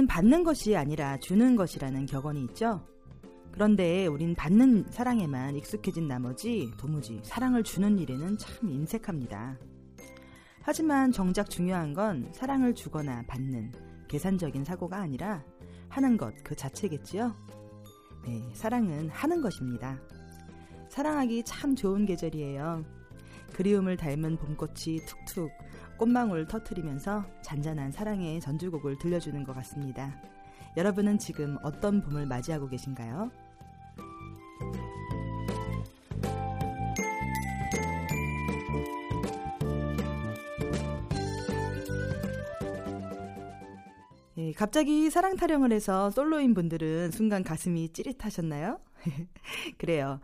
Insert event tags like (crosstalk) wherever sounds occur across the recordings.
사랑은 받는 것이 아니라 주는 것이라는 격언이 있죠. 그런데 우린 받는 사랑에만 익숙해진 나머지 도무지 사랑을 주는 일에는 참 인색합니다. 하지만 정작 중요한 건 사랑을 주거나 받는 계산적인 사고가 아니라 하는 것 그 자체겠지요. 네, 사랑은 하는 것입니다. 사랑하기 참 좋은 계절이에요. 그리움을 닮은 봄꽃이 툭툭 꽃망울 터트리면서 잔잔한 사랑의 전주곡을 들려주는 것 같습니다. 여러분은 지금 어떤 봄을 맞이하고 계신가요? 예, 갑자기 사랑 타령을 해서 솔로인 분들은 순간 가슴이 찌릿하셨나요? (laughs) 그래요.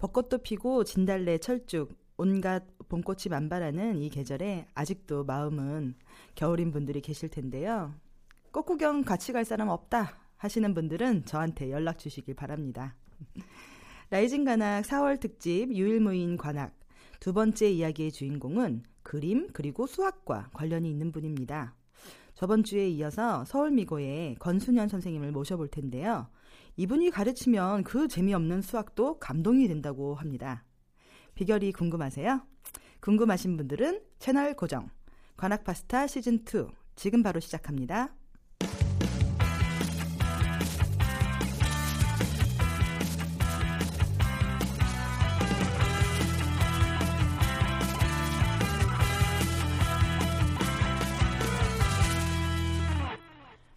벚꽃도 피고 진달래 철쭉 온갖 봄꽃이 만발하는 이 계절에 아직도 마음은 겨울인 분들이 계실 텐데요. 꽃 구경 같이 갈 사람 없다 하시는 분들은 저한테 연락 주시길 바랍니다. 라이징 관악 4월 특집 유일무이인 관악 두 번째 이야기의 주인공은 그림 그리고 수학과 관련이 있는 분입니다. 저번 주에 이어서 서울미고의 권순현 선생님을 모셔볼 텐데요. 이분이 가르치면 그 재미없는 수학도 감동이 된다고 합니다. 비결이 궁금하세요? 궁금하신 분들은 채널 고정. 관악 파스타 시즌 2 지금 바로 시작합니다.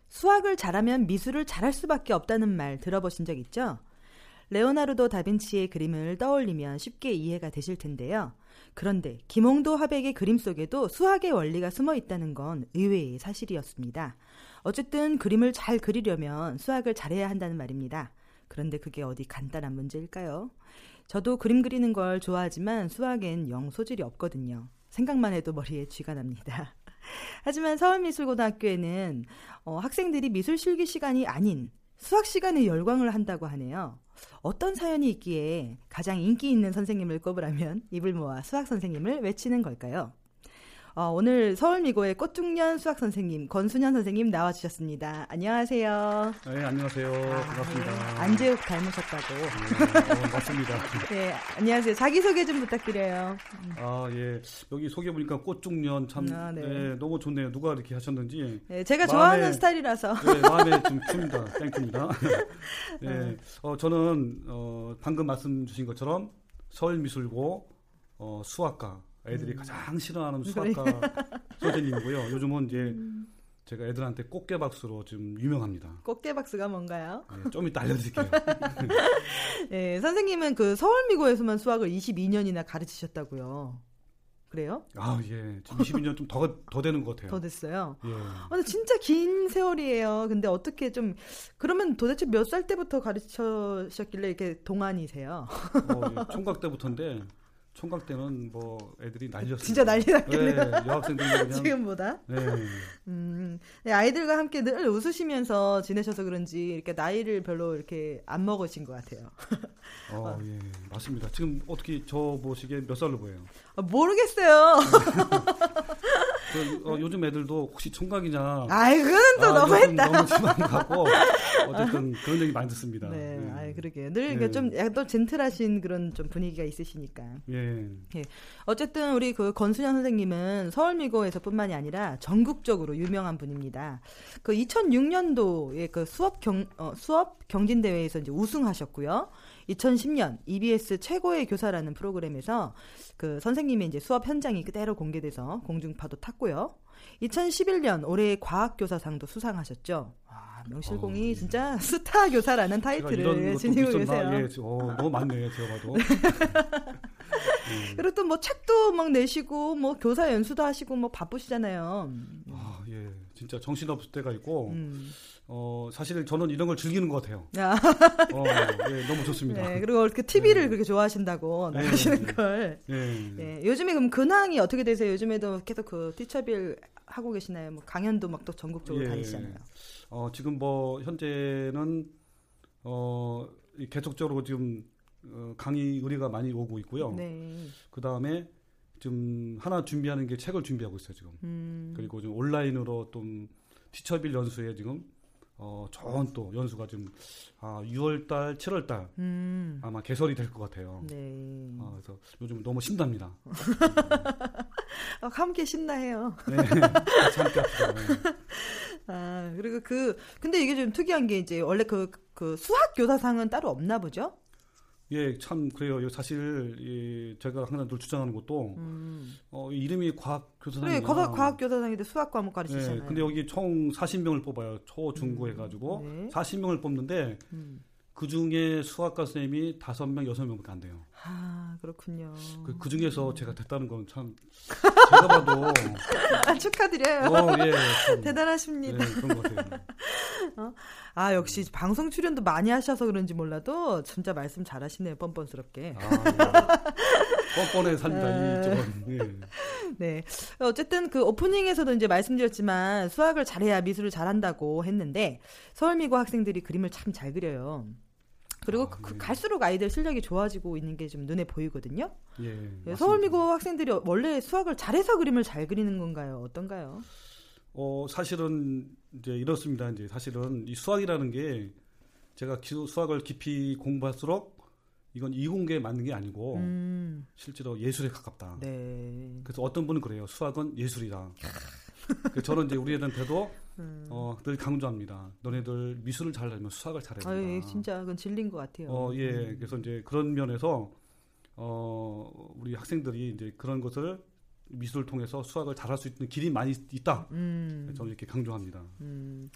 수학을 잘하면 미술을 잘할 수밖에 없다는 말 들어보신 적 있죠? 레오나르도 다빈치의 그림을 떠올리면 쉽게 이해가 되실 텐데요. 그런데 김홍도 화백의 그림 속에도 수학의 원리가 숨어 있다는 건 의외의 사실이었습니다. 어쨌든 그림을 잘 그리려면 수학을 잘해야 한다는 말입니다. 그런데 그게 어디 간단한 문제일까요? 저도 그림 그리는 걸 좋아하지만 수학엔 영 소질이 없거든요. 생각만 해도 머리에 쥐가 납니다. (laughs) 하지만 서울미술고등학교에는 어, 학생들이 미술 실기 시간이 아닌 수학 시간에 열광을 한다고 하네요. 어떤 사연이 있기에 가장 인기 있는 선생님을 꼽으라면 (laughs) 입을 모아 수학 선생님을 외치는 걸까요? 어, 오늘 서울미고의 꽃중년 수학 선생님 권순현 선생님 나와주셨습니다. 안녕하세요. 네, 안녕하세요. 반갑습니다. 네, 안재욱 닮으셨다고. 네, 어, 맞습니다. (laughs) 네, 안녕하세요. 자기 소개 좀 부탁드려요. 아, 예. 여기 소개 보니까 꽃중년 참 아, 네. 네, 너무 좋네요. 누가 이렇게 하셨는지. 네, 제가 마음에- 좋아하는 스타일이라서. 네, 마음에 좀 (laughs) 큽니다. Thank you입니다. (laughs) 네. 어, 저는 어, 방금 말씀 주신 것처럼 서울미술고 어, 수학과 애들이 음. 가장 싫어하는 수학과 (laughs) 선생님이고요. 요즘은 이제 제가 애들한테 꽃게박수로 좀 유명합니다. 꽃게박수가 뭔가요? 네, 좀 이따 알려드릴게요. (laughs) 네, 선생님은 그 서울미고에서만 수학을 22년이나 가르치셨다고요. 그래요? 아, 예. 지금 22년 좀 더 더 되는 것 같아요. 더 됐어요. 예. 아, 근데 진짜 긴 세월이에요. 근데 어떻게 좀 그러면 도대체 몇 살 때부터 가르치셨길래 이렇게 동안이세요? 뭐 예, 총각 때부터인데 총각 때는 뭐 애들이 난리였어요. 진짜 난리 났겠네요. 네, 여학생들이 그냥 (laughs) 지금보다. 네. 음, 네, 아이들과 함께 늘 웃으시면서 지내셔서 그런지 이렇게 나이를 별로 이렇게 안 먹으신 것 같아요. (laughs) 어, 예. 맞습니다. 지금 어떻게 저 보시기에 몇 살로 보여요? 아, 모르겠어요. (laughs) 그, 어, 요즘 애들도 혹시 총각이냐. 아이, 그거는 또 아, 너무했다. 너무 심한 어쨌든 (laughs) 그런 얘기 많이 듣습니다. 네, 예. 아이, 그러게요. 늘 네. 좀 약간 또 젠틀하신 그런 좀 분위기가 있으시니까. 예. 어쨌든 우리 그 건순현 선생님은 서울미고에서 뿐만이 아니라 전국적으로 유명한 분입니다. 그 2006년도에 그 수업 경 어, 수업 경진 대회에서 이제 우승하셨고요. 2010년 EBS 최고의 교사라는 프로그램에서 그 선생님의 이제 수업 현장이 그대로 공개돼서 공중파도 탔고요. 2011년 올해의 과학교사상도 수상하셨죠. 와, 명실공히 어, 예. 진짜 (laughs) 스타 교사라는 타이틀을 지니고? 계세요. 예, 저- 어, 너무 많네요, 제가 봐도. 예. (laughs) 그리고 또 뭐 책도 막 내시고 뭐 교사 연수도 하시고 뭐 바쁘시잖아요. 아, 예. 진짜 정신없을 때가 있고, 음. 어, 사실 저는 이런 걸 즐기는 것 같아요. 야, 어, 예, 너무 좋습니다. 네, 그리고 그 TV를 네. 그렇게 좋아하신다고 네, 나가시는 네. 걸. 예. 예, 요즘에 그럼 근황이 어떻게 되세요? 요즘에도 계속 그 티처빌 하고 계시나요? 뭐 강연도 막 또 전국적으로 예. 다니시잖아요. 어, 지금 뭐, 현재는, 어, 이 계속적으로 지금, 어, 강의 의뢰가 많이 오고 있고요. 네. 그 다음에 좀 하나 준비하는 게 책을 준비하고 있어요, 지금. 음. 그리고 좀 온라인으로 좀 티처빌 연수에 지금 어, 좋은 또 연수가 지금 아, 6월달, 7월달 음. 아마 개설이 될 것 같아요. 네. 아, 그래서 요즘 너무 신납니다. 아, (laughs) 함께 신나해요. 네, 함께 합시다. 네. (laughs) 아, 그리고 그 근데 이게 좀 특이한 게 이제 원래 그 그 수학 교사상은 따로 없나 보죠? 예, 참 그래요. 사실 이 제가 항상 늘 주장하는 것도 음. 어, 이 이름이 과학 교사상이야. 그래, 과학, 과학 교사상인데 수학 과목 가르치잖아요. 네, 근데 여기 총 40명을 뽑아요. 초, 중고 해가지고 네. 40명을 뽑는데 음. 그 중에 수학과 선생님이 5명, 6명밖에 안 돼요. 아, 그렇군요. 그, 그 중에서 제가 됐다는 건 참 (laughs) 제가 봐도 아, 축하드려요. 어, 예, 참, 대단하십니다. 예, 그런 것 같아요. (laughs) 아, 역시 방송 출연도 많이 하셔서 그런지 몰라도 진짜 말씀 잘하시네요, 뻔뻔스럽게. 아, 예. 뻔뻔해 삽니다. 이쪽은. 예. (laughs) 네. 어쨌든 그 오프닝에서도 이제 말씀드렸지만 수학을 잘해야 미술을 잘한다고 했는데 서울미고 학생들이 그림을 참 잘 그려요. 그리고 아, 그- 네. 갈수록 아이들 실력이 좋아지고 있는 게 좀 눈에 보이거든요. 예, 네, 맞습니다. 서울미고 학생들이 원래 수학을 잘해서 그림을 잘 그리는 건가요? 어떤가요? 어, 사실은 이제 이렇습니다. 이제 사실은 이 수학이라는 게 제가 기- 수학을 깊이 공부할수록 이건 이공계에 맞는 게 아니고 음, 실제로 예술에 가깝다. 네. 그래서 어떤 분은 그래요. 수학은 예술이다. 그래서 저는 이제 우리 애들한테도 음. 어, 늘 강조합니다. 너네들 미술을 잘하려면 수학을 잘해야 된다. 진짜 그건 진리인 것 같아요. 어, 예. 음. 그래서 이제 그런 면에서 어, 우리 학생들이 이제 그런 것을 미술을 통해서 수학을 잘할 수 있는 길이 많이 있다. 음. 저는 이렇게 강조합니다. 음.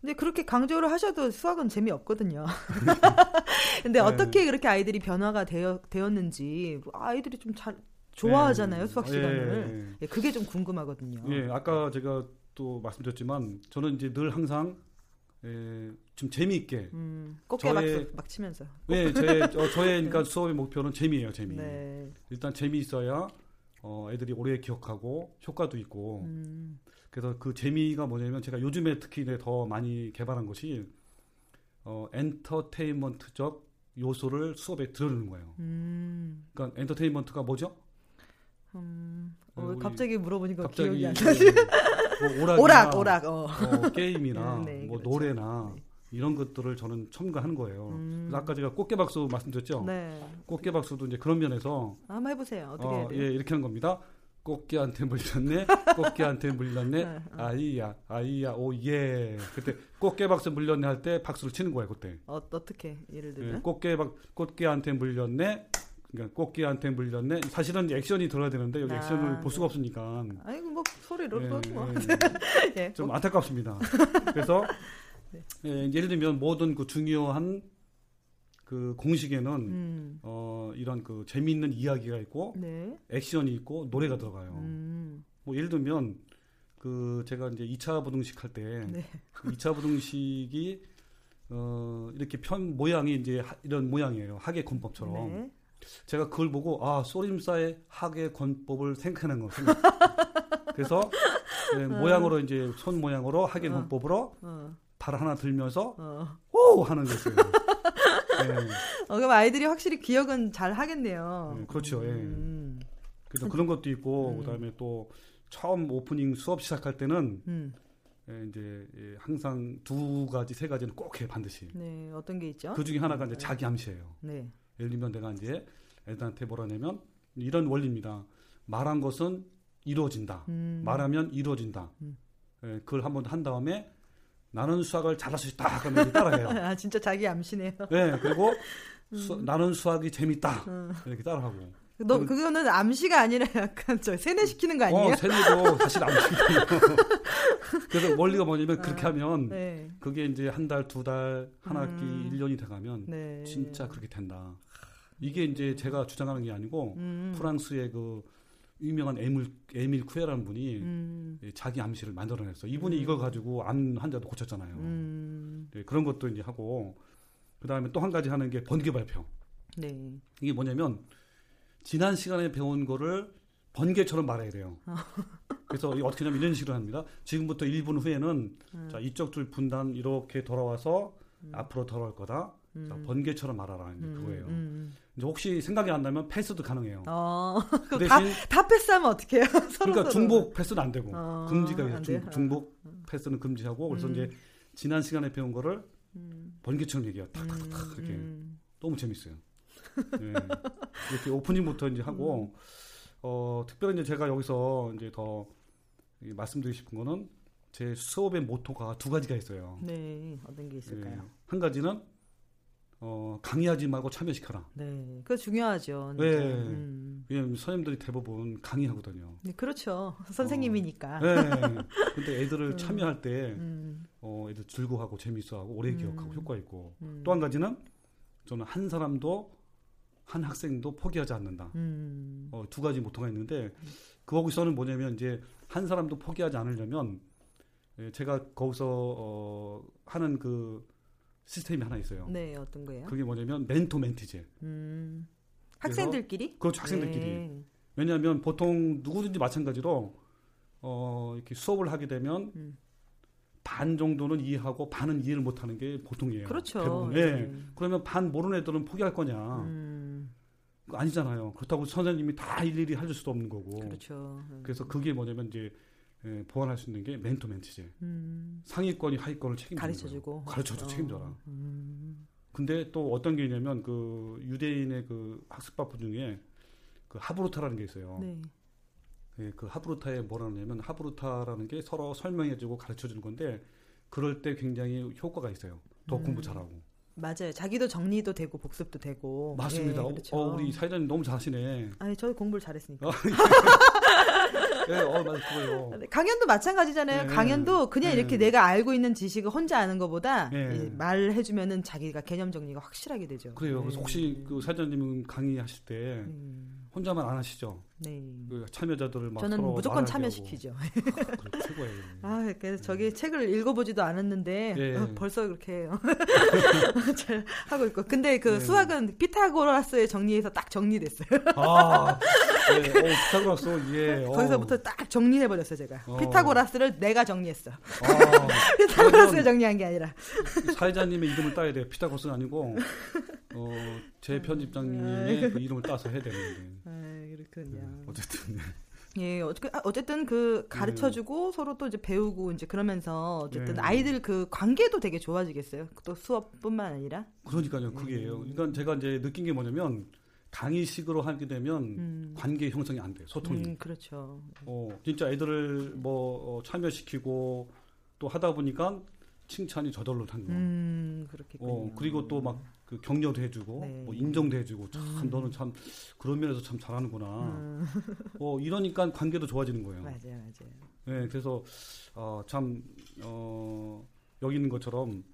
근데 그렇게 강조를 하셔도 수학은 재미없거든요. (laughs) (laughs) 근데 네. 어떻게 그렇게 아이들이 변화가 되어, 되었는지 아이들이 좀 잘 좋아하잖아요 예. 수학 예, 시간을. 예, 그게 좀 궁금하거든요. 예, 아까 제가 또 말씀드렸지만 저는 이제 늘 항상 예, 좀 재미있게 음, 꽃게박수 저의- 막 치면서. 예, 제, (laughs) 어, 저의 그러니까 수업의 목표는 재미예요, 재미. 네. 일단 재미있어야 어, 애들이 오래 기억하고 효과도 있고 음, 그래서 그 재미가 뭐냐면 제가 요즘에 특히 더 많이 개발한 것이 어, 엔터테인먼트적 요소를 수업에 들어주는 거예요. 음, 그러니까 엔터테인먼트가 뭐죠? 음. 어, 어, 우리 갑자기 물어보니까 갑자기 기억이 안그 나지. 뭐 오락이나 오락, 오락. 어. 어, 게임이나 음, 네, 뭐 그렇죠. 노래나 네. 이런 것들을 저는 첨가하는 거예요. 음. 아까 제가 꽃게박수 말씀드렸죠. 네. 꽃게박수도 이제 그런 면에서 한번 해보세요. 어떻게 어? 예, 이렇게 하는 겁니다. 꽃게한테 물렸네, (laughs) 꽃게한테 물렸네, 네, 어. 아이야, 아이야, 오 예. 그때 꽃게 박수 물렸네 할 때 박수를 치는 거예요, 그때. 어, 어떻게 예를 예, 들면? 꽃게 박 꽃게한테 물렸네. 그러니까 꽃게한테 물렸네. 사실은 액션이 들어야 되는데 여기 아, 액션을 볼 네. 수가 없으니까 아이고 뭐 소리로 예, 예, 뭐. 예, (laughs) 예. 좀 안타깝습니다. (laughs) 그래서 네. 예, 예를 들면 모든 그 중요한 그 공식에는 음. 어, 이런 그 재미있는 이야기가 있고 네. 액션이 있고 노래가 들어가요. 음. 뭐 예를 들면 그 제가 이제 2차 부등식 할 때 네. 2차 부등식이 어 이렇게 편 모양이 이제 하- 이런 모양이에요. 학의 권법처럼. 네. 제가 그걸 보고 아 쏘림사의 학의 권법을 생각하는 거예요. (laughs) 그래서 네, 모양으로 이제 손 모양으로 학의 어. 권법으로 어. 발 하나 들면서 어. 오 하는 거였어요. 네, (laughs) 어, 그럼 아이들이 확실히 기억은 잘 하겠네요. 네, 그렇죠, 예. 음. 그래서 그런 것도 있고 음. 그다음에 또 처음 오프닝 수업 시작할 때는 음. 예, 이제 예, 항상 두 가지 세 가지는 꼭 해 반드시. 네, 어떤 게 있죠? 그 중에 하나가 이제 자기 암시예요. 네. 예를 들면 내가 이제 애들한테 뭐라 내면 이런 원리입니다. 말한 것은 이루어진다. 음. 말하면 이루어진다. 음. 예, 그걸 한번 한 다음에 나는 수학을 잘할 수 있다. 그러면 따라해요. (laughs) 아, 진짜 자기 암시네요. 네, 그리고 수- 음. 나는 수학이 재밌다. 이렇게 따라하고. 너 그- 그거는 암시가 아니라 (laughs) 약간 저 세뇌시키는 거 아니에요? 어, 세뇌도 사실 안 시켜요. (laughs) 그래서 원리가 뭐냐면 (laughs) 그렇게 아, 하면 네. 그게 이제 한 달, 두 달, 한 학기, 음. 일 1년이 돼가면 네. 진짜 그렇게 된다. 이게 이제 제가 주장하는 게 아니고 음. 프랑스의 그 유명한 에밀 에밀 쿠에라는 분이 음. 예, 자기 암시를 만들어냈어. 이분이 음. 이걸 가지고 암 환자도 고쳤잖아요. 음. 네, 그런 것도 이제 하고 그 다음에 또 한 가지 하는 게 번개 발표. 네. 이게 뭐냐면 지난 시간에 배운 거를 번개처럼 말해야 돼요. (laughs) 그래서 이게 어떻게 하냐면 이런 식으로 합니다. 지금부터 1분 후에는 음. 자 이쪽 줄 분단 이렇게 돌아와서 앞으로 돌아올 거다. 자, 번개처럼 말하라 이제 그거예요. 음. 이제 혹시 생각이 안 나면 패스도 가능해요. 어. (laughs) 그 그거 다, 대신 다 패스하면 어떡해요? (laughs) 서로 그러니까 서로. 중복 패스는 안 되고 어, 금지가. 돼요? 중, 중복 패스는 금지하고 그래서 음. 이제 지난 시간에 배운 거를 음. 번개처럼 얘기해요. 탁탁탁 이렇게 음. 너무 재밌어요. 네. 이렇게 오프닝부터 이제 하고 어, 특별히 이제 제가 여기서 이제 더이 말씀드리고 싶은 거는 제 수업의 모토가 두 가지가 있어요. 네. 어떤 게 있을까요? 네. 한 가지는 어, 강의하지 말고 참여시켜라. 네. 그거 중요하죠. 네. 음. 왜냐면 선생님들이 대부분 강의하거든요. 네, 그렇죠. (laughs) 선생님이니까. 네. 근데 애들을 (laughs) 참여할 때 음. 어, 애들 즐거워하고 재밌어하고 오래 음. 기억하고 효과 있고 음. 또한 가지는 저는 한 사람도 한 학생도 포기하지 않는다. 음. 어, 두 가지 모토가 있는데 거기서는 뭐냐면 이제 한 사람도 포기하지 않으려면 예, 제가 거기서 어, 하는 그 시스템이 하나 있어요. 네, 어떤 거예요? 그게 뭐냐면 멘토 멘티제. 음. 학생들끼리? 그렇죠 학생들끼리. 네. 왜냐하면 보통 누구든지 마찬가지로 어, 이렇게 수업을 하게 되면 음. 반 정도는 이해하고 반은 이해를 못하는 게 보통이에요. 그렇죠. 대부분. 네. 예. 그러면 반 모르는 애들은 포기할 거냐? 음. 아니잖아요. 그렇다고 선생님이 다 일일이 해줄 수도 없는 거고. 그렇죠. 음. 그래서 그게 뭐냐면 이제 예, 보완할 수 있는 게 멘토 멘티제. 음. 상위권이 하위권을 책임지는 가르쳐주고. 가르쳐줘 어. 책임져라. 음. 근데 또 어떤 게 있냐면 그 유대인의 그 학습법부 중에 그 하브루타라는 게 있어요. 네. 예, 그 하브루타에 뭐라 하냐면 하브루타라는 게 서로 설명해주고 가르쳐주는 건데 그럴 때 굉장히 효과가 있어요. 더 음. 공부 잘하고. 맞아요. 자기도 정리도 되고 복습도 되고. 맞습니다. 예, 그렇죠. 어, 우리 사회자님 너무 잘하시네. 아니, 저 공부를 잘했으니까. (laughs) 예, 어, 맞아요. 그거요. 네, 강연도 마찬가지잖아요. 네. 강연도 그냥 네. 이렇게 내가 알고 있는 지식을 혼자 아는 것보다 네. 이 말해주면은 자기가 개념 정리가 확실하게 되죠. 그래요. 그래서 네. 혹시 그 사회자님은 강의하실 때 음, 혼자만 안 하시죠? 네. 그 참여자들을 막 저는 무조건 참여시키죠. 그래, 최고예요. 아, 그래서 저기 책을 읽어보지도 않았는데 예. 어, 벌써 그렇게 해요. (laughs) 잘 하고 있고. 근데 그 네. 수학은 피타고라스에 정리해서 딱 정리됐어요. 아, 네, 어, 피타고라스, 예. (laughs) 어. 거기서부터 딱 정리해 버렸어요, 제가. 어. 피타고라스를 내가 정리했어. 아, (laughs) 피타고라스가 그러면 정리한 게 아니라. 사회자님의 이름을 따야 돼요. 피타고라스는 아니고, 어, 제 편집장님의 그 이름을 따서 해야 되는데. 아, 그렇군요. 네, 어쨌든. 예, 어쨌든, 아, 그 가르쳐 주고 서로 또 이제 배우고 이제 그러면서 어쨌든 네. 아이들 그 관계도 되게 좋아지겠어요. 또 수업뿐만 아니라. 그러니까요, 그게요. 그러니까 제가 이제 느낀 게 뭐냐면, 강의식으로 하게 되면 음. 관계 형성이 안 돼요. 소통이. 음, 그렇죠. 어, 진짜 애들을 뭐 어, 참여시키고 또 하다 보니까 칭찬이 저절로 타는 거예요. 음, 그렇겠군요. 어, 그리고 또 막 그 격려도 해주고 네. 뭐 인정도 해주고 참 너는 참 그런 면에서 참 잘하는구나. 음, (laughs) 어, 이러니까 관계도 좋아지는 거예요. 맞아요, 맞아요. 네, 그래서 어, 참 어, 여기 있는 것처럼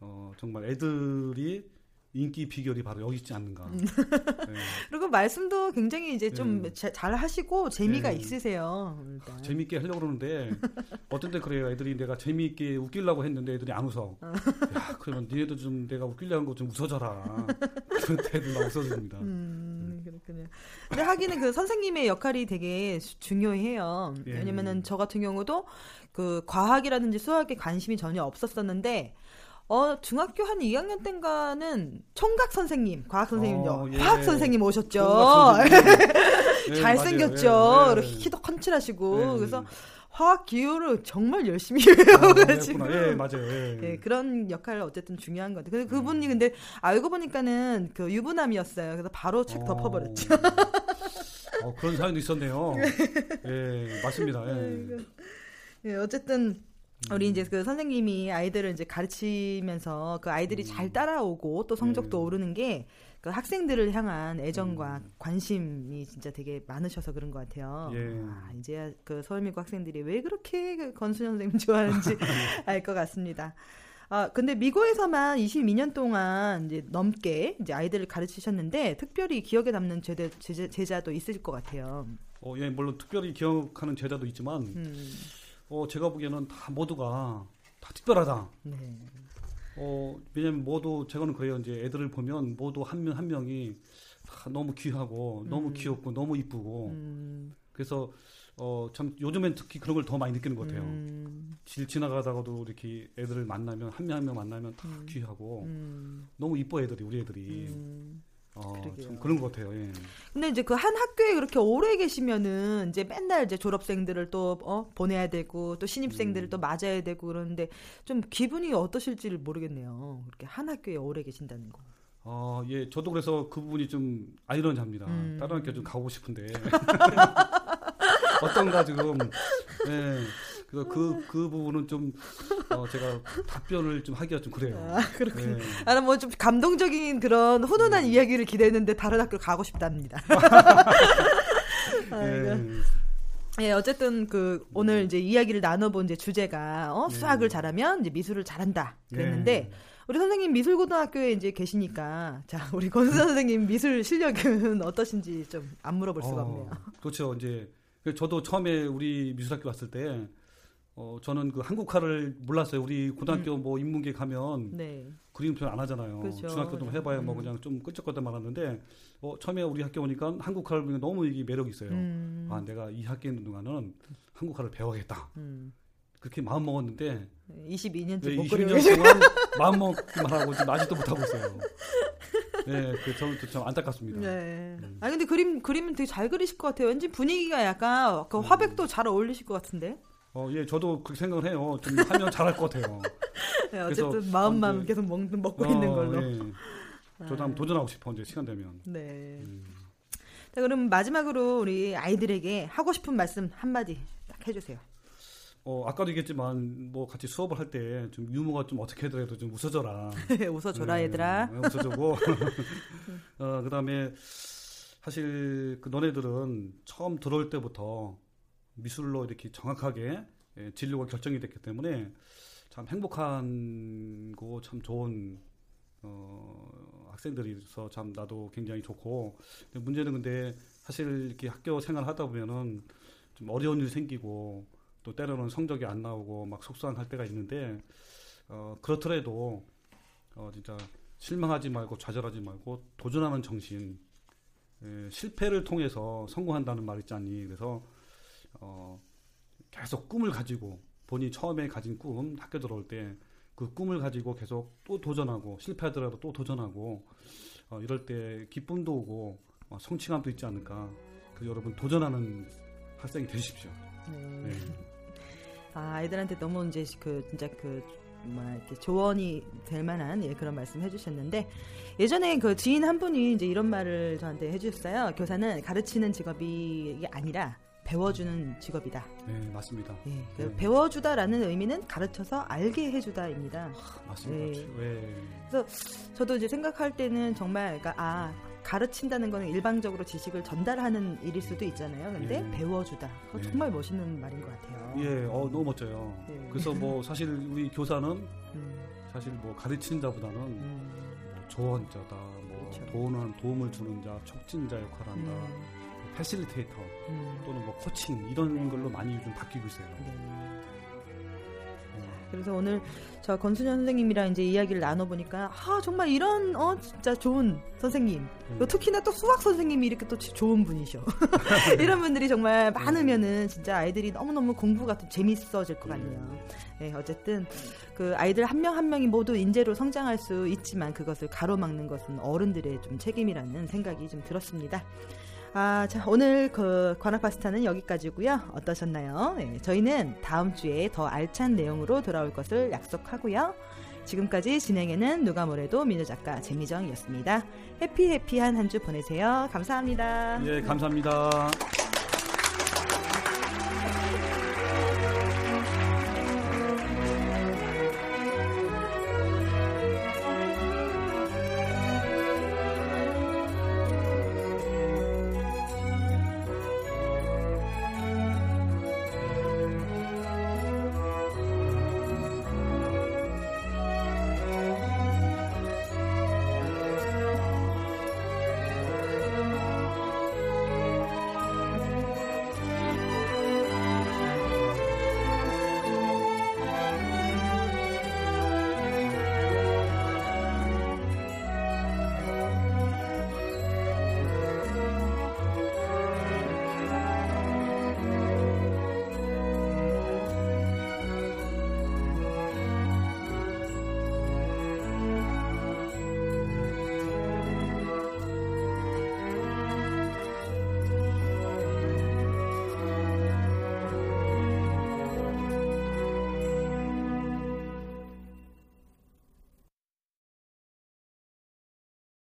어, 정말 애들이 인기 비결이 바로 여기 있지 않는가. 음. 네. (laughs) 그리고 말씀도 굉장히 이제 좀 네. 잘 하시고 재미가 네. 있으세요. 일단. 재밌게 하려고 그러는데 어떤 때 그래요. 애들이 내가 재미있게 웃기려고 했는데 애들이 안 웃어. 야, 그러면 니네도 좀 내가 웃기려는 거 좀 웃어줘라. 그런 때 애들 막 웃어줍니다. 음, 그렇군요. 근데 하기는 그 선생님의 역할이 되게 수- 중요해요. 예. 왜냐면은 저 같은 경우도 그 과학이라든지 수학에 관심이 전혀 없었었는데 어, 중학교 한 2학년 때인가는 총각 선생님, 과학 선생님요. 어, 예. 화학 선생님 오셨죠. (laughs) 예, 잘생겼죠. 그리고 예. 키도 컨칠하시고. 예. 그래서 화학 기호를 정말 열심히 아, (laughs) 배워가지고. 그랬구나. 예, 맞아요. 예. 예, 그런 역할을 어쨌든 중요한 것 같아요. 근데 그분이 근데 알고 보니까는 그 유부남이었어요. 그래서 바로 책 덮어버렸죠. 어, 그런 사연도 있었네요. (laughs) 예, 맞습니다. 예. 예, 어쨌든 우리 음. 이제 그 선생님이 아이들을 이제 가르치면서 그 아이들이 음. 잘 따라오고 또 성적도 네. 오르는 게 그 학생들을 향한 애정과 음. 관심이 진짜 되게 많으셔서 그런 것 같아요. 예. 아, 이제야 그 서울미고 학생들이 왜 그렇게 그 건수현 선생님 좋아하는지 (laughs) 알 것 같습니다. 아, 근데 미고에서만 22년 동안 이제 넘게 이제 아이들을 가르치셨는데 특별히 기억에 남는 제자, 제자, 제자도 있을 것 같아요. 어, 예, 물론 특별히 기억하는 제자도 있지만, 음, 어, 제가 보기에는 다 모두가 다 특별하다. 네. 어, 왜냐면 모두 제가는 그래요. 이제 애들을 보면 모두 한 명 한 명이 다 너무 귀하고 너무 음. 귀엽고 너무 이쁘고 음, 그래서 어, 참 요즘엔 특히 그런 걸 더 많이 느끼는 것 같아요. 음, 길 지나가다가도 이렇게 애들을 만나면 한 명 한명 만나면 다 음. 귀하고 음, 너무 이뻐 애들이 우리 애들이 음. 어, 그러게요. 그런 것 같아요. 예. 근데 이제 그 한 학교에 그렇게 오래 계시면은 이제 맨날 이제 졸업생들을 또 어, 보내야 되고 또 신입생들을 음. 또 맞아야 되고 그러는데 좀 기분이 어떠실지를 모르겠네요. 그렇게 한 학교에 오래 계신다는 거. 어, 예, 저도 그래서 그 부분이 좀 아이러니합니다. 음. 다른 학교 좀 가고 싶은데 (laughs) 어떤가 지금. 예. 그래서 그, 그 부분은 좀, 어, 제가 답변을 좀 하기가 좀 그래요. 아, 그렇군요. 예. 나는 뭐좀 감동적인 그런 훈훈한 음. 이야기를 기대했는데 다른 학교 가고 싶답니다. (laughs) 예. 예, 어쨌든 그 오늘 이제 이야기를 나눠본 이제 주제가 어, 네. 수학을 잘하면 이제 미술을 잘한다 그랬는데 예. 우리 선생님 미술고등학교에 이제 계시니까 자 우리 권수 선생님 미술 실력은 (laughs) 어떠신지 좀 안 물어볼 수가 어, 없네요. 그렇죠. 이제 그 저도 처음에 우리 미술학교 왔을 때 어, 저는 그 한국화를 몰랐어요. 우리 고등학교 뭐 인문계 가면 네. 그림 표현 안 하잖아요. 음. 그렇죠. 중학교 도 해봐야 뭐 음. 그냥 좀 끄적거리다 말았는데 어, 처음에 우리 학교 오니까 한국화를 보니까 너무 이게 매력이 있어요. 음, 아, 내가 이 학기에 있는 동안은 한국화를 배워야겠다. 음. 그렇게 마음 먹었는데 22년째 네, 못 20년 그리고 동안 (laughs) 마음 먹기만 하고 지금 아직도 못 하고 있어요. 네, 그 저는 또참 안타깝습니다. 네. 음. 아 근데 그림 그림은 되게 잘 그리실 것 같아요. 왠지 분위기가 약간 그 음. 화백도 잘 어울리실 것 같은데. 어, 예, 저도 그렇게 생각을 해요. 좀 하면 잘할 것 같아요. (laughs) 네, 그래서 어쨌든 마음만 언제- 계속 먹, 먹고 있는 어, 걸로. 예. 저도 한번 도전하고 싶어 이제 시간 되면. 네. 음. 자, 그럼 마지막으로 우리 아이들에게 하고 싶은 말씀 한마디 딱 해주세요. 어, 아까도 얘기했지만 뭐 같이 수업을 할 때 좀 유머가 좀 어떻게 하더라도 좀 웃어줘라. (laughs) 웃어줘라, 네, 얘들아. 네, 웃어주고. (laughs) 어, 그다음에 사실 그 너네들은 처음 들어올 때부터 미술로 이렇게 정확하게 예, 진로가 결정이 됐기 때문에 참 행복한 거참 좋은 어, 학생들이서 참 나도 굉장히 좋고. 근데 문제는 근데 사실 이렇게 학교 생활 하다 보면은 좀 어려운 일 생기고 또 때로는 성적이 안 나오고 막 속상할 때가 있는데 어, 그렇더라도 어, 진짜 실망하지 말고 좌절하지 말고 도전하는 정신 예, 실패를 통해서 성공한다는 말 있지 않니? 그래서 어, 계속 꿈을 가지고 본인이 처음에 가진 꿈 학교 들어올 때 그 꿈을 가지고 계속 또 도전하고 실패하더라도 또 도전하고 어, 이럴 때 기쁨도 오고 어, 성취감도 있지 않을까 그 여러분 도전하는 학생이 되십시오. 네. 네. (laughs) 아, 아이들한테 너무 이제 그 진짜 그 뭐야 이렇게 조언이 될 만한 예, 그런 말씀 해주셨는데 예전에 그 지인 한 분이 이제 이런 말을 저한테 해주셨어요. 교사는 가르치는 직업이 아니라 배워주는 직업이다. 네 맞습니다. 예, 그 네. 배워주다라는 의미는 가르쳐서 알게 해주다입니다. 맞습니다. 네. 네. 저도 이제 생각할 때는 정말 그러니까 아 가르친다는 거는 일방적으로 지식을 전달하는 일일 수도 있잖아요. 근데 예. 배워주다. 그거 예. 정말 멋있는 말인 것 같아요. 예, 어, 너무 멋져요. 네. 그래서 뭐 (laughs) 사실 우리 교사는 음, 사실 뭐 가르치는 자보다는 음, 뭐 조언자다, 뭐 그렇죠. 도움을, 도움을 주는 자, 촉진자 역할을 한다, 음, 패실리테이터 음, 또는 뭐 코칭 이런 걸로 많이 요즘 바뀌고 있어요. 네. 음, 그래서 오늘 저 건순현 선생님이랑 이제 이야기를 나눠보니까 아 정말 이런 어 진짜 좋은 선생님 또 특히나 또 수학 선생님이 이렇게 또 좋은 분이셔 (laughs) 이런 분들이 정말 많으면은 진짜 아이들이 너무너무 공부가 또 재밌어질 것 같네요. 네, 어쨌든 그 아이들 한 명한 명이 모두 인재로 성장할 수 있지만 그것을 가로막는 것은 어른들의 좀 책임이라는 생각이 좀 들었습니다. 아, 자, 오늘 그 관악 파스타는 여기까지고요. 어떠셨나요? 네, 저희는 다음 주에 더 알찬 내용으로 돌아올 것을 약속하고요. 지금까지 진행에는 누가 뭐래도 민우 작가 재미정이었습니다. 해피해피한 한 주 보내세요. 감사합니다. 예, 감사합니다.